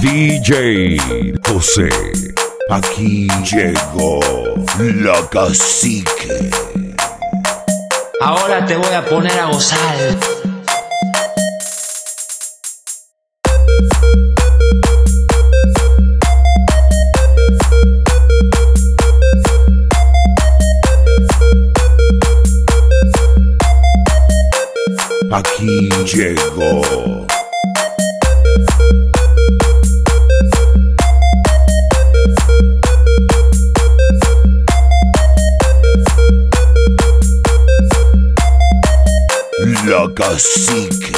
DJ José Aquí llegó la cacique. Ahora te voy a poner a gozar. Aquí llegó. La cacique.